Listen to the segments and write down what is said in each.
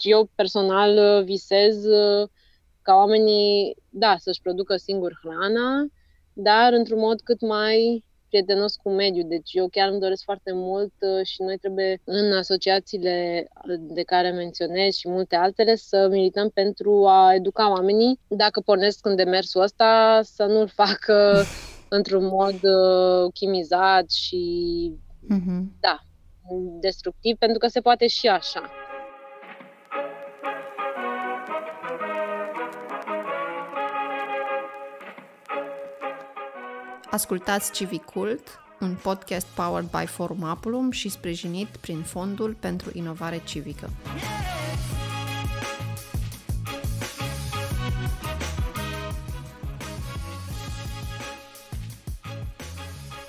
Și eu personal visez ca oamenii, da, să-și producă singur hrana, dar într-un mod cât mai prietenos cu mediul. Deci eu chiar îmi doresc foarte mult uh, și noi trebuie în asociațiile de care menționez și multe altele să milităm pentru a educa oamenii. Dacă pornesc în demersul ăsta, să nu-l facă într-un mod uh, chimizat și mm-hmm. da, destructiv, pentru că se poate și așa. Ascultați Civicult, un podcast powered by Forum Apulum și sprijinit prin Fondul pentru Inovare Civică.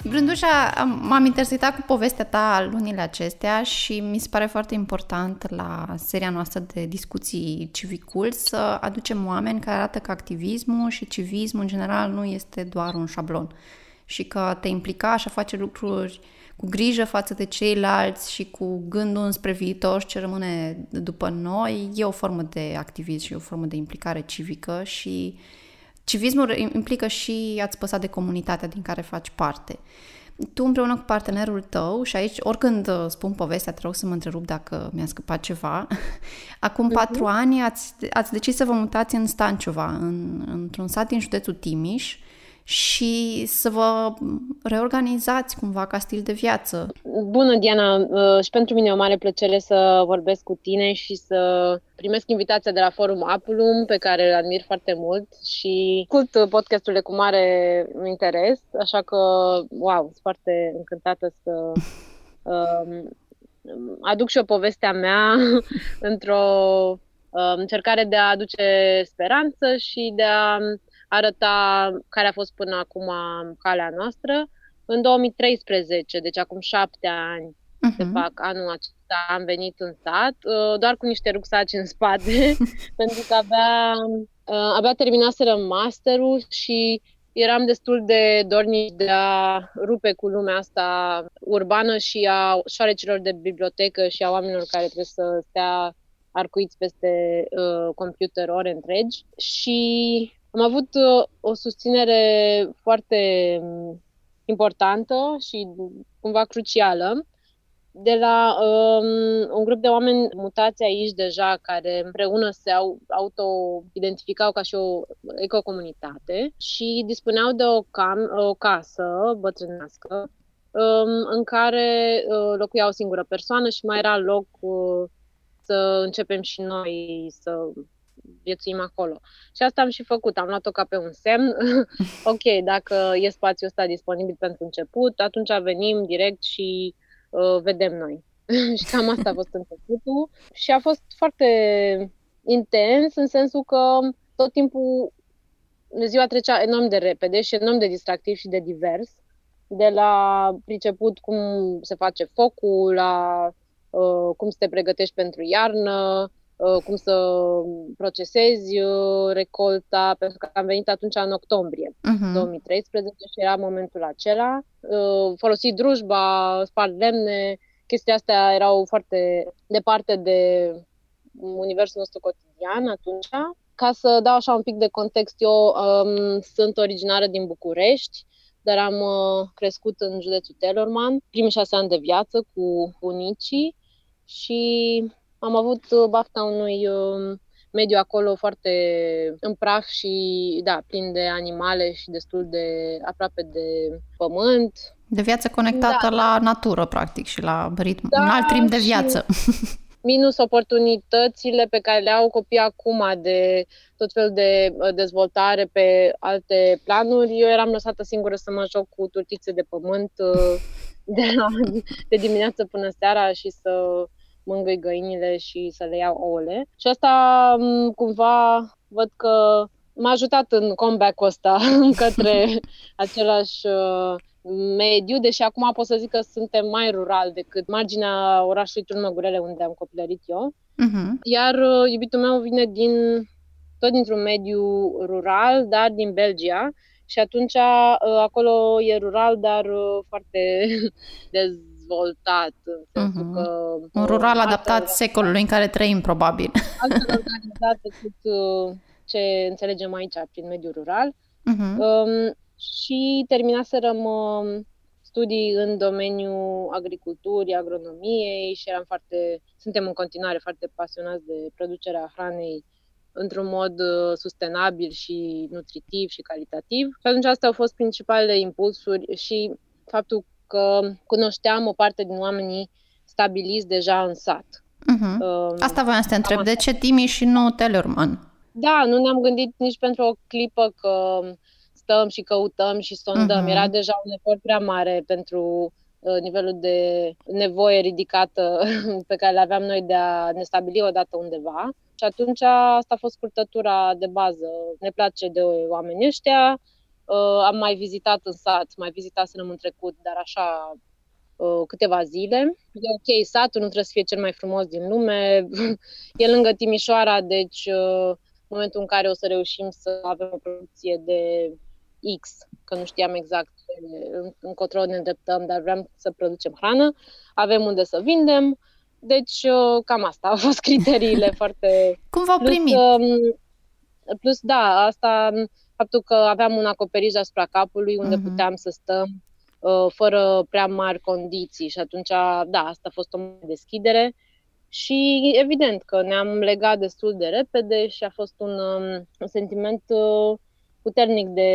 Brândușa, m-am interesat cu povestea ta lunile acestea și mi se pare foarte important la seria noastră de discuții civicul să aducem oameni care arată că activismul și civismul în general nu este doar un șablon și că te implica și a face lucruri cu grijă față de ceilalți și cu gândul înspre viitor și ce rămâne după noi, e o formă de activism și o formă de implicare civică și civismul implică și a-ți păsa de comunitatea din care faci parte. Tu împreună cu partenerul tău, și aici oricând uh, spun povestea, te rog să mă întrerup dacă mi-a scăpat ceva, acum uh-huh. patru ani ați, ați decis să vă mutați în Stanciova, în, într-un sat din județul Timiș, și să vă reorganizați cumva ca stil de viață. Bună, Diana! Uh, și pentru mine e o mare plăcere să vorbesc cu tine și să primesc invitația de la Forum Apulum, pe care îl admir foarte mult și cult podcasturile cu mare interes, așa că, wow, sunt foarte încântată să um, aduc și o povestea mea într-o uh, încercare de a aduce speranță și de a arăta care a fost până acum calea noastră. În 2013, deci acum șapte ani, uh-huh. se fac anul acesta, am venit în sat, uh, doar cu niște rucsaci în spate, pentru că abia, uh, abia terminaseră masterul și eram destul de dornici de a rupe cu lumea asta urbană și a șoarecilor de bibliotecă și a oamenilor care trebuie să stea arcuiți peste uh, computer ore întregi. Și am avut uh, o susținere foarte um, importantă și cumva crucială de la um, un grup de oameni mutați aici deja, care împreună se au, auto-identificau ca și o ecocomunitate și dispuneau de o, cam, o casă bătrânească um, în care uh, locuia o singură persoană și mai era loc uh, să începem și noi să viețuim acolo. Și asta am și făcut, am luat-o ca pe un semn. ok, dacă e spațiul ăsta disponibil pentru început, atunci venim direct și uh, vedem noi. și cam asta a fost începutul. Și a fost foarte intens în sensul că tot timpul ziua trecea enorm de repede și enorm de distractiv și de divers. De la priceput cum se face focul, la uh, cum să te pregătești pentru iarnă, Uh, cum să procesezi uh, recolta, pentru că am venit atunci în octombrie uh-huh. 2013 și era momentul acela. Uh, folosi drujba, spart lemne, chestia astea erau foarte departe de universul nostru cotidian atunci. Ca să dau așa un pic de context, eu um, sunt originară din București, dar am uh, crescut în județul Telorman, primii șase ani de viață cu bunicii și am avut uh, bafta unui um, mediu acolo foarte în praf și, da, plin de animale și destul de aproape de pământ. De viață conectată da. la natură, practic, și la ritm, da, un alt ritm de viață. Minus oportunitățile pe care le au copiii acum de tot felul de uh, dezvoltare pe alte planuri. Eu eram lăsată singură să mă joc cu turtițe de pământ uh, de, la, de dimineață până seara și să mângâi găinile și să le iau ouăle. Și asta cumva văd că m-a ajutat în comeback-ul ăsta către același uh, mediu, deși acum pot să zic că suntem mai rural decât marginea orașului Turnăgurele, unde am copilărit eu. Uh-huh. Iar uh, iubitul meu vine din tot dintr-un mediu rural, dar din Belgia. Și atunci uh, acolo e rural, dar foarte dezvoltat, în sensul uh-huh. că... Un rural adaptat secolului în care trăim, probabil. Altfel organizat decât ce înțelegem aici, prin mediul rural. Uh-huh. Um, și terminaserăm um, studii în domeniul agriculturii, agronomiei și eram foarte, suntem în continuare foarte pasionați de producerea hranei într-un mod uh, sustenabil și nutritiv și calitativ. Și atunci astea au fost principalele impulsuri și faptul că cunoșteam o parte din oamenii stabiliți deja în sat. Uh-huh. Uh, Asta voiam să te întreb. De ce Timi și nu Tellerman? Da, nu ne-am gândit nici pentru o clipă că stăm și căutăm și sondăm. Uh-huh. Era deja un efort prea mare pentru uh, nivelul de nevoie ridicată pe care le aveam noi de a ne stabili odată undeva. Și atunci asta a fost scurtătura de bază. Ne place de oamenii ăștia, uh, am mai vizitat în sat, mai vizitasem în trecut, dar așa uh, câteva zile. E ok, satul nu trebuie să fie cel mai frumos din lume, e lângă Timișoara, deci uh, în momentul în care o să reușim să avem o producție de X, că nu știam exact încotro ne îndreptăm, dar vreau să producem hrană, avem unde să vindem, deci uh, cam asta au fost criteriile foarte... Cum v-au primit? Plus, um, plus, da, asta, faptul că aveam un acoperiș asupra capului unde uh-huh. puteam să stăm uh, fără prea mari condiții și atunci, da, asta a fost o deschidere și evident că ne-am legat destul de repede și a fost un, um, un sentiment uh, puternic de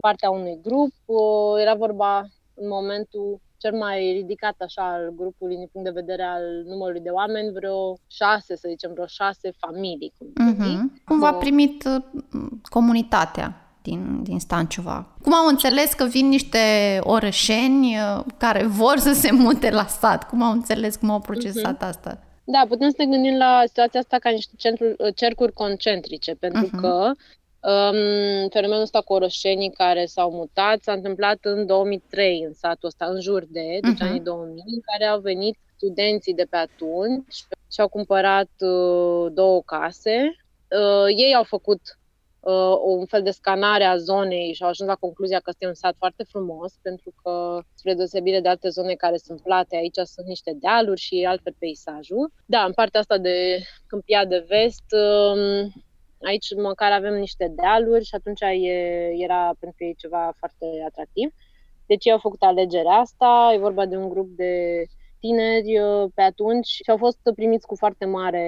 partea unui grup. Uh, era vorba în momentul cel mai ridicat așa al grupului din punct de vedere al numărului de oameni, vreo șase, să zicem, vreo șase familii. Cum, uh-huh. cum v-a primit uh, comunitatea din, din Stanciova? Cum au înțeles că vin niște orășeni uh, care vor să se mute la sat? Cum au înțeles, cum au procesat uh-huh. asta? Da, putem să ne gândim la situația asta ca niște centru, cercuri concentrice, pentru uh-huh. că Um, fenomenul ăsta cu orășenii care s-au mutat s-a întâmplat în 2003 în satul ăsta, în jur de, deci uh-huh. anii 2000, în care au venit studenții de pe atunci și au cumpărat uh, două case. Uh, ei au făcut uh, un fel de scanare a zonei și au ajuns la concluzia că este un sat foarte frumos, pentru că, spre deosebire de alte zone care sunt plate, aici sunt niște dealuri și altfel peisajul. Da, în partea asta de câmpia de vest, uh, Aici măcar avem niște dealuri și atunci e, era pentru ei ceva foarte atractiv. Deci ei au făcut alegerea asta, e vorba de un grup de tineri uh, pe atunci și au fost primiți cu foarte mare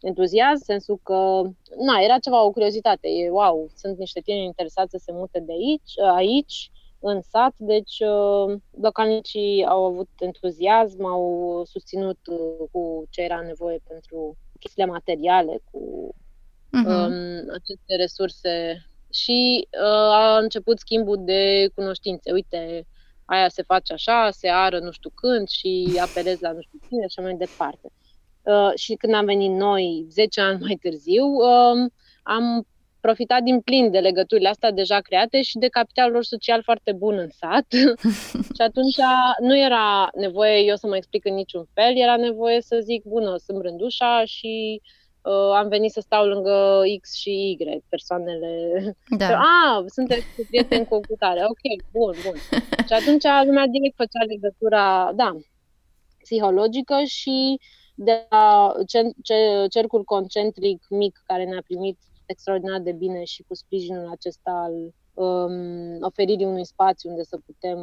entuziasm, sensul că na, era ceva o curiozitate, e wow, sunt niște tineri interesați să se mute de aici, uh, aici în sat, deci uh, localnicii au avut entuziasm, au susținut cu ce era nevoie pentru chestiile materiale, cu uh-huh. um, aceste resurse și uh, a început schimbul de cunoștințe. Uite, aia se face așa, se ară nu știu când și apelez la nu știu cine și așa mai departe. Uh, și când am venit noi, 10 ani mai târziu, uh, am profitat din plin de legăturile astea deja create și de capitalul lor social foarte bun în sat. și atunci nu era nevoie eu să mă explic în niciun fel, era nevoie să zic, bună, sunt brândușa și uh, am venit să stau lângă X și Y, persoanele. Da. A, sunteți prieteni cu cutare. Ok, bun, bun. și atunci lumea direct făcea legătura, da, psihologică și de la cercul concentric mic care ne-a primit extraordinar de bine și cu sprijinul acesta al um, oferirii unui spațiu unde să putem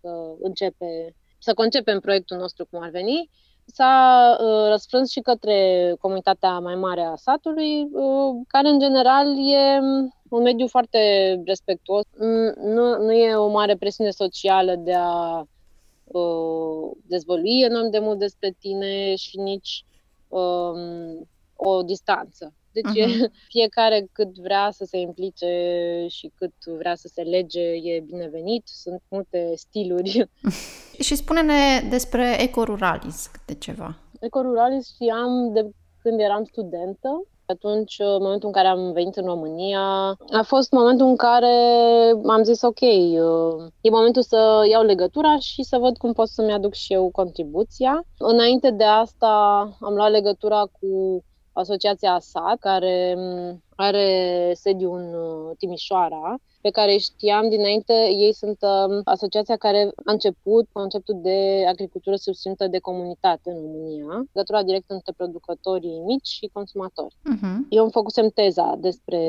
uh, începe, să concepem proiectul nostru cum ar veni, s-a uh, răsfrâns și către comunitatea mai mare a satului, uh, care în general e un mediu foarte respectuos. Nu, nu e o mare presiune socială de a uh, dezvălui enorm de mult despre tine și nici um, o distanță. Deci uh-huh. fiecare cât vrea să se implice și cât vrea să se lege e binevenit. Sunt multe stiluri. și spune-ne despre ecoruralism de ceva. Ecoruralism știam de când eram studentă. Atunci, în momentul în care am venit în România, a fost momentul în care am zis ok, e momentul să iau legătura și să văd cum pot să-mi aduc și eu contribuția. Înainte de asta am luat legătura cu asociația ASAT, care mm, are sediu în uh, Timișoara, pe care știam dinainte, ei sunt uh, asociația care a început conceptul de agricultură susținută de comunitate în România, legătura directă între producătorii mici și consumatori. Uh-huh. Eu îmi făcusem teza despre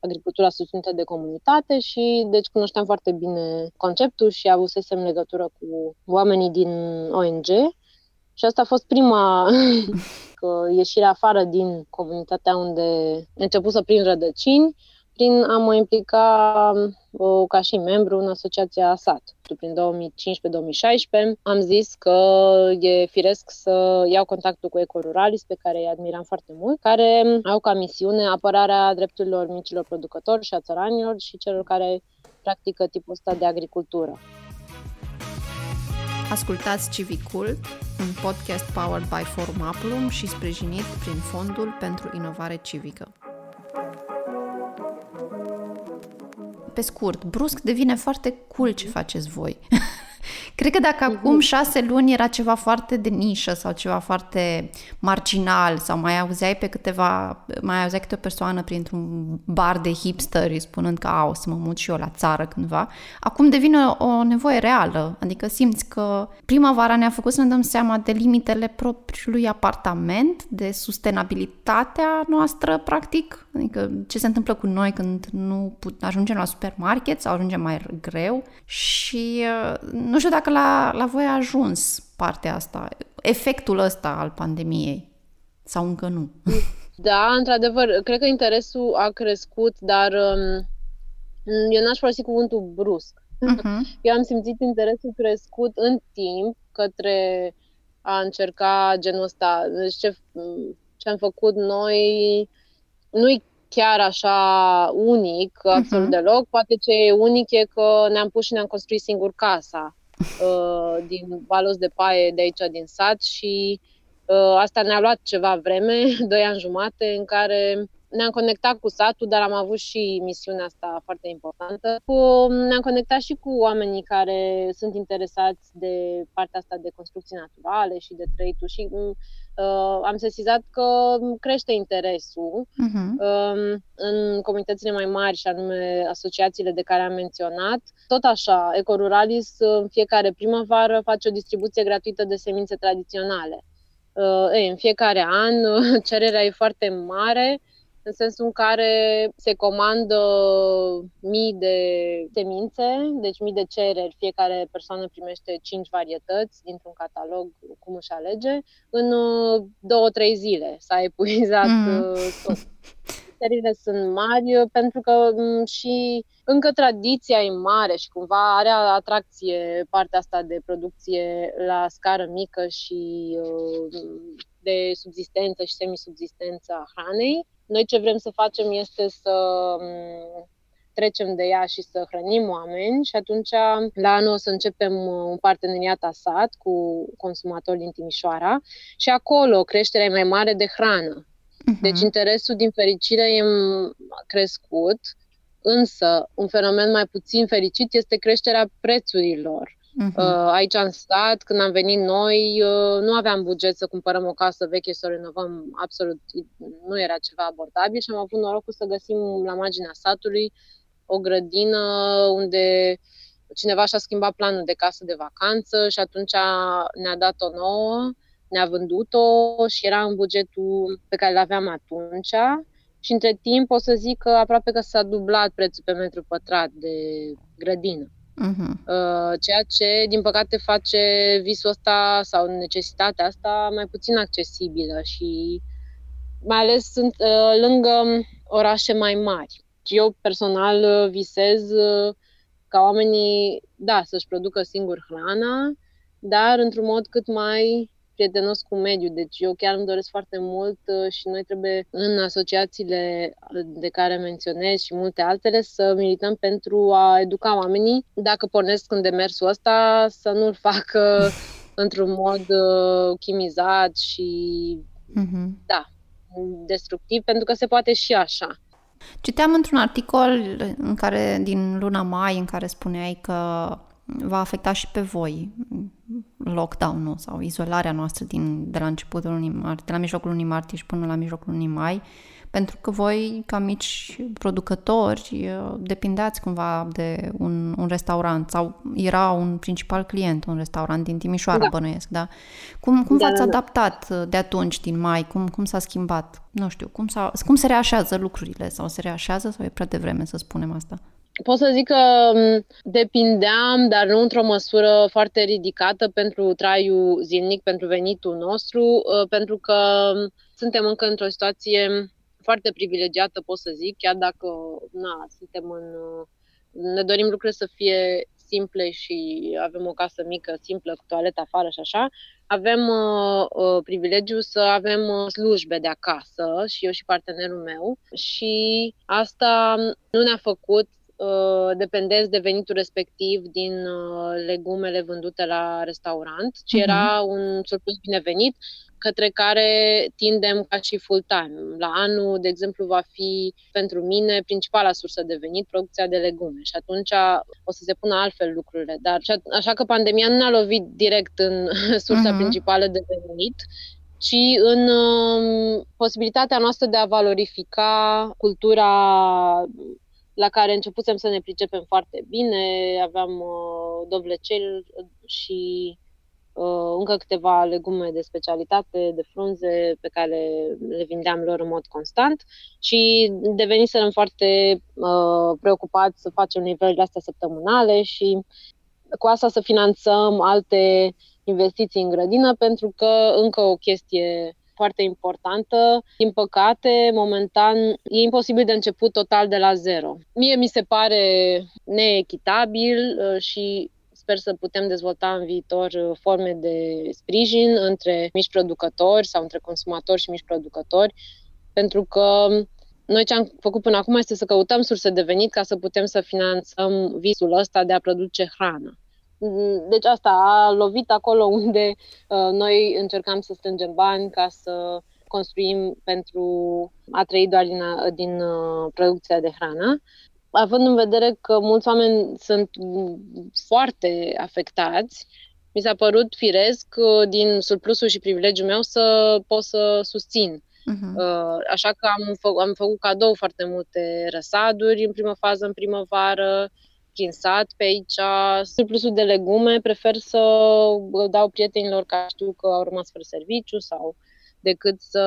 agricultura susținută de comunitate și deci cunoșteam foarte bine conceptul și avusesem legătură cu oamenii din ONG și asta a fost prima ieșire afară din comunitatea unde a început să prind rădăcini prin a mă implica uh, ca și membru în asociația ASAT. Prin 2015-2016 am zis că e firesc să iau contactul cu Ecoruralis, pe care îi admiram foarte mult, care au ca misiune apărarea drepturilor micilor producători și a țăranilor și celor care practică tipul ăsta de agricultură. Ascultați Civicul, un podcast powered by Forum Aplum și sprijinit prin Fondul pentru Inovare Civică. pe scurt, brusc devine foarte cool ce faceți voi. Cred că dacă acum mhm. șase luni era ceva foarte de nișă sau ceva foarte marginal sau mai auzeai pe câteva, mai auzeai câte o persoană printr-un bar de hipsteri spunând că au să mă mut și eu la țară cândva, acum devine o nevoie reală. Adică simți că primăvara ne-a făcut să ne dăm seama de limitele propriului apartament, de sustenabilitatea noastră, practic, adică ce se întâmplă cu noi când nu put, ajungem la supermarket sau ajungem mai greu și uh, nu știu dacă la, la voi a ajuns partea asta, efectul ăsta al pandemiei sau încă nu. Da, într-adevăr, cred că interesul a crescut, dar um, eu n-aș folosi cuvântul brusc. Uh-huh. Eu am simțit interesul crescut în timp către a încerca genul ăsta. Deci ce, ce am făcut noi nu-i chiar așa unic, absolut uh-huh. deloc. Poate ce e unic e că ne-am pus și ne-am construit singur casa uh, din balos de paie de aici din sat și uh, asta ne-a luat ceva vreme, doi ani jumate, în care ne-am conectat cu satul, dar am avut și misiunea asta foarte importantă. Cu, ne-am conectat și cu oamenii care sunt interesați de partea asta de construcții naturale și de trăitul și uh, am sesizat că crește interesul uh-huh. uh, în comunitățile mai mari, și anume asociațiile de care am menționat. Tot așa, Ecoruralis în fiecare primăvară face o distribuție gratuită de semințe tradiționale. Uh, ei, în fiecare an cererea e foarte mare în sensul în care se comandă mii de semințe, deci mii de cereri, fiecare persoană primește cinci varietăți dintr-un catalog, cum își alege, în uh, două-trei zile s-a epuizat mm. tot. Serile sunt mari pentru că mm, și încă tradiția e mare și cumva are atracție partea asta de producție la scară mică și uh, de subzistență și semisubzistență a hranei. Noi ce vrem să facem este să mm, trecem de ea și să hrănim oameni și atunci la anul o să începem uh, un parteneriat asat cu consumatori din Timișoara și acolo creșterea e mai mare de hrană. Uh-huh. Deci interesul din fericire e crescut, însă un fenomen mai puțin fericit este creșterea prețurilor. Uh-huh. Aici în stat, când am venit noi, uh, nu aveam buget să cumpărăm o casă veche și să o renovăm absolut, nu era ceva abordabil și am avut norocul să găsim la marginea satului o grădină unde cineva și-a schimbat planul de casă de vacanță și atunci ne-a dat-o nouă, ne-a vândut-o și era în bugetul pe care îl aveam atunci. Și între timp o să zic că aproape că s-a dublat prețul pe metru pătrat de grădină. Uh-huh. Ceea ce, din păcate, face visul ăsta sau necesitatea asta mai puțin accesibilă și mai ales sunt uh, lângă orașe mai mari. Eu personal uh, visez uh, ca oamenii, da, să-și producă singur hrana, dar într-un mod cât mai prietenos cu mediul. Deci eu chiar îmi doresc foarte mult uh, și noi trebuie în asociațiile de care menționez și multe altele să milităm pentru a educa oamenii. Dacă pornesc în demersul ăsta, să nu-l facă într-un mod uh, chimizat și uh-huh. da, destructiv, pentru că se poate și așa. Citeam într-un articol în care, din luna mai în care spuneai că va afecta și pe voi lockdown-ul sau izolarea noastră din, de la începutul lunii martie, de la mijlocul lunii martie și până la mijlocul lunii mai, pentru că voi, ca mici producători, depindeați cumva de un, un restaurant sau era un principal client, un restaurant din Timișoara, da. bănuiesc, da? Cum, cum da, v-ați da, da. adaptat de atunci, din mai? Cum, cum s-a schimbat? Nu știu, cum, s-a, cum se reașează lucrurile? Sau se reașează sau e prea devreme să spunem asta? Pot să zic că depindeam, dar nu într-o măsură foarte ridicată pentru traiul zilnic, pentru venitul nostru, ă, pentru că suntem încă într-o situație foarte privilegiată, pot să zic, chiar dacă na, suntem în. ne dorim lucrurile să fie simple și avem o casă mică, simplă, cu toaletă afară și așa, avem uh, uh, privilegiul să avem uh, slujbe de acasă și eu și partenerul meu și asta nu ne-a făcut uh, dependenți de venitul respectiv din uh, legumele vândute la restaurant, ci uh-huh. era un surplus binevenit către care tindem ca și full-time. La anul, de exemplu, va fi pentru mine principala sursă de venit producția de legume și atunci o să se pună altfel lucrurile. Dar așa că pandemia nu ne-a lovit direct în sursa uh-huh. principală de venit, ci în uh, posibilitatea noastră de a valorifica cultura la care începusem să ne pricepem foarte bine. Aveam uh, dovlecel și uh, încă câteva legume de specialitate, de frunze pe care le vindeam lor în mod constant și deveniserăm foarte uh, preocupați să facem nivelurile astea săptămânale și cu asta să finanțăm alte investiții în grădină, pentru că încă o chestie foarte importantă. Din păcate, momentan, e imposibil de început total de la zero. Mie mi se pare neechitabil uh, și sper să putem dezvolta în viitor uh, forme de sprijin între mici producători sau între consumatori și mici producători, pentru că noi ce am făcut până acum este să căutăm surse de venit ca să putem să finanțăm visul ăsta de a produce hrană. Mm, deci asta a lovit acolo unde uh, noi încercam să strângem bani ca să construim pentru a trăi doar din, din uh, producția de hrană. Având în vedere că mulți oameni sunt foarte afectați, mi s-a părut firesc uh, din surplusul și privilegiul meu să pot să susțin. Uh-huh. Așa că am, fă, am făcut cadou foarte multe răsaduri în primă fază, în primăvară, prin sat pe aici. Surplusul de legume prefer să dau prietenilor ca știu că au rămas fără serviciu sau decât să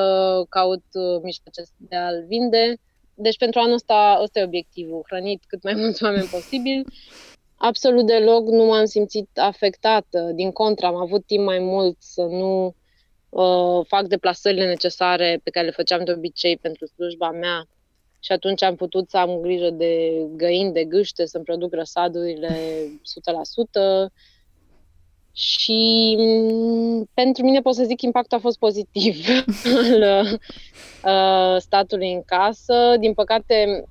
caut uh, mijloace de a-l vinde. Deci pentru anul ăsta ăsta e obiectivul, hrănit cât mai mulți oameni posibil. Absolut deloc nu m-am simțit afectată. Din contră, am avut timp mai mult să nu uh, fac deplasările necesare pe care le făceam de obicei pentru slujba mea și atunci am putut să am grijă de găini, de gâște, să-mi produc răsadurile 100%. Și mm, pentru mine pot să zic că impactul a fost pozitiv al uh, statului în casă. Din păcate,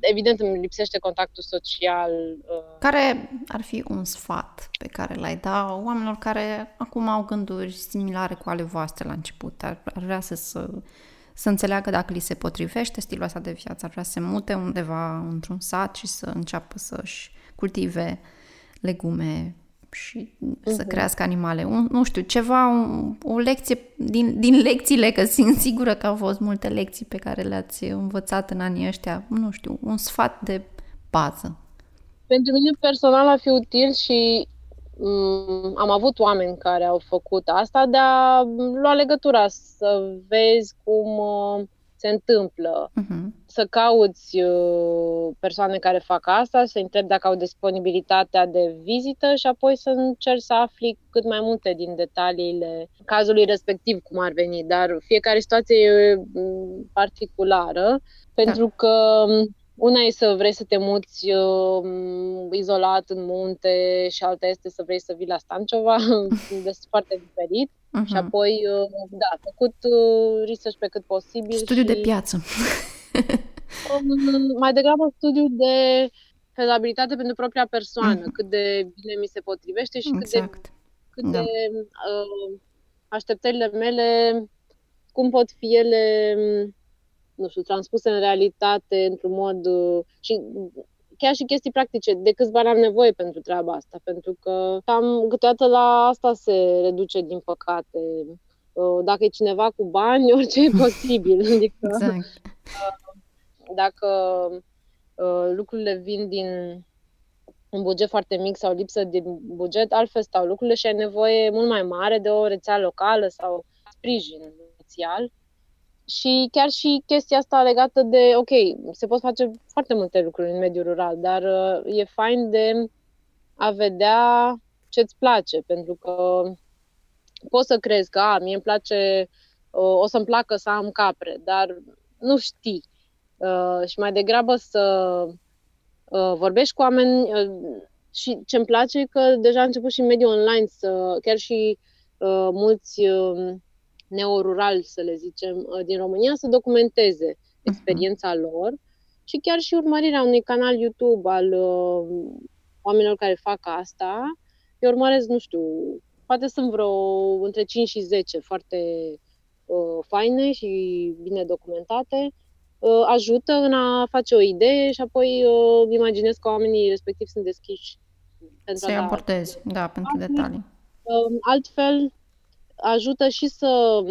evident îmi lipsește contactul social. Uh. Care ar fi un sfat pe care l-ai da oamenilor care acum au gânduri similare cu ale voastre la început? Ar, ar vrea să, să să înțeleagă dacă li se potrivește stilul ăsta de viață, ar vrea să se mute undeva într-un sat și să înceapă să-și cultive legume și uh-huh. să mhm. crească animale. Un, nu știu, ceva, un, o lecție din, din lecțiile, că sunt sigură că au fost multe lecții pe care le-ați învățat în anii ăștia, nu știu, un sfat de bază. Pentru mine personal a fi util și Mm, am avut oameni care au făcut asta, de a lua legătura, să vezi cum uh, se întâmplă, uh-huh. să cauți uh, persoane care fac asta, să întrebi dacă au disponibilitatea de vizită și apoi să încerci să afli cât mai multe din detaliile cazului respectiv, cum ar veni. Dar fiecare situație e mm, particulară, pentru da. că una e să vrei să te muți uh, izolat în munte și alta este să vrei să vii la Stancova, este foarte diferit. Uh-huh. Și apoi, uh, da, făcut uh, research pe cât posibil. Studiu și, de piață. um, mai degrabă studiu de fezabilitate pentru propria persoană, uh-huh. cât de bine mi se potrivește și exact. cât de, cât da. de uh, așteptările mele, cum pot fi ele nu știu, transpuse în realitate într-un mod uh, și chiar și chestii practice, de câți bani am nevoie pentru treaba asta, pentru că cam câteodată la asta se reduce, din păcate. Uh, dacă e cineva cu bani, orice e posibil. Adică, exact. Uh, dacă uh, lucrurile vin din un buget foarte mic sau lipsă de buget, altfel stau lucrurile și ai nevoie mult mai mare de o rețea locală sau sprijin inițial. Și chiar și chestia asta legată de, ok, se pot face foarte multe lucruri în mediul rural, dar uh, e fain de a vedea ce-ți place, pentru că poți să crezi că, a, mie îmi place, uh, o să-mi placă să am capre, dar nu știi. Uh, și mai degrabă să uh, vorbești cu oameni uh, și ce-mi place e că deja a început și în mediul online să, chiar și uh, mulți uh, neorurali, să le zicem, uh, din România să documenteze mhm. experiența lor și chiar și urmărirea unui canal YouTube al uh, oamenilor care fac asta. Eu urmăresc, nu știu, poate sunt vreo între 5 și 10 foarte uh, faine și bine documentate. Uh, ajută în a face o idee și apoi uh, imaginez că oamenii respectiv sunt deschiși pentru Să-i abordezi, da, pentru detalii. Uh, altfel, ajută și să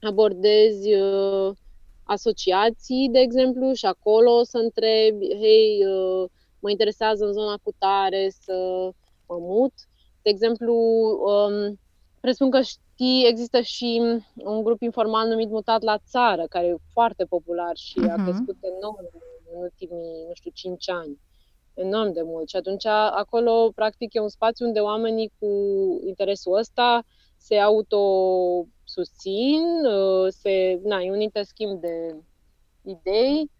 abordezi uh, asociații, de exemplu, și acolo să întrebi, hei, uh, mă interesează în zona cu tare să mă mut. De exemplu, um, presupun că știi, există și un grup informal numit Mutat la Țară, care e foarte popular și uh-huh. a mhm. crescut enorm în ultimii, nu știu, 5 ani. Enorm de mult. Și atunci acolo, practic, e un spațiu unde oamenii cu interesul ăsta se auto-susțin, uh, se, na, e un interschimb de idei,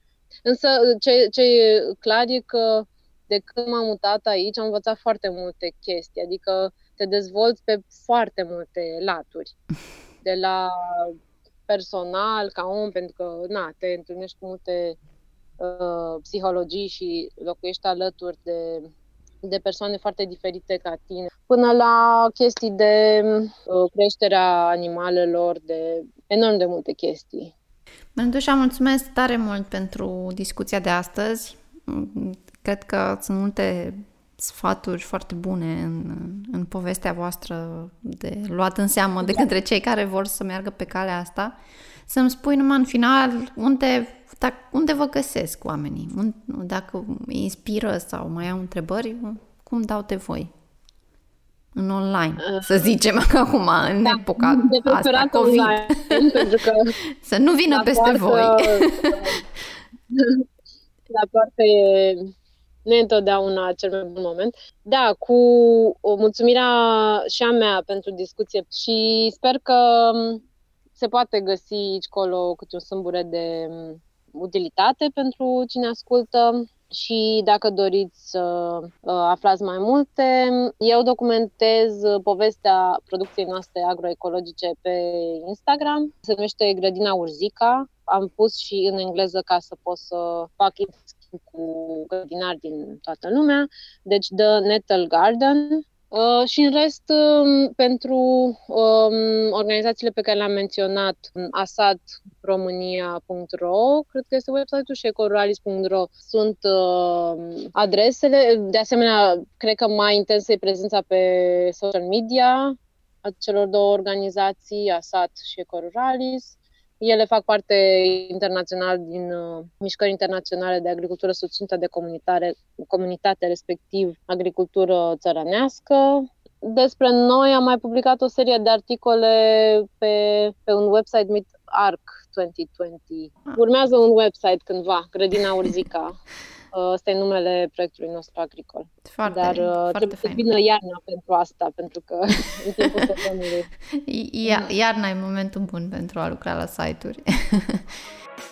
însă ce, ce e clar e că de când m-am mutat aici am învățat foarte multe chestii, adică te dezvolți pe foarte multe laturi, de la personal, ca om, pentru că na, te întâlnești cu multe uh, psihologii și locuiești alături de de persoane foarte diferite ca tine, până la chestii de uh, creșterea animalelor, de enorm de multe chestii. Mândușa, mulțumesc tare mult pentru discuția de astăzi. Cred că sunt multe sfaturi foarte bune în, în povestea voastră de luat în seamă de către cei care vor să meargă pe calea asta. Să-mi spui numai în final unde dar unde vă găsesc oamenii? Dacă îi inspiră sau mai au întrebări, cum dau de voi? În online, uh, să zicem acum, în da, epoca de asta, COVID. Online, pentru că să nu vină peste poartă, voi. la poartă e nu e întotdeauna cel mai bun moment. Da, cu o mulțumirea și a mea pentru discuție și sper că se poate găsi aici colo câte un sâmbure de utilitate pentru cine ascultă și dacă doriți să uh, aflați mai multe, eu documentez povestea producției noastre agroecologice pe Instagram. Se numește Grădina Urzica. Am pus și în engleză ca să pot să fac cu grădinari din toată lumea. Deci The Nettle Garden Uh, și în rest, um, pentru um, organizațiile pe care le-am menționat, um, asadromânia.ro, cred că este website-ul și ecoruralis.ro, sunt uh, adresele. De asemenea, cred că mai intensă e prezența pe social media a celor două organizații, ASAT și Ecoruralis. Ele fac parte internațional din uh, mișcări internaționale de agricultură susținută de comunitate, comunitate, respectiv agricultură țărănească. Despre noi am mai publicat o serie de articole pe, pe un website numit ARC 2020. Urmează un website cândva, Grădina Urzica. Ăsta e numele proiectului nostru agricol. Foarte, Dar uh, foarte trebuie fain. să vină iarna pentru asta, pentru că în timpul sezonului... Ia, iarna e momentul bun pentru a lucra la site-uri.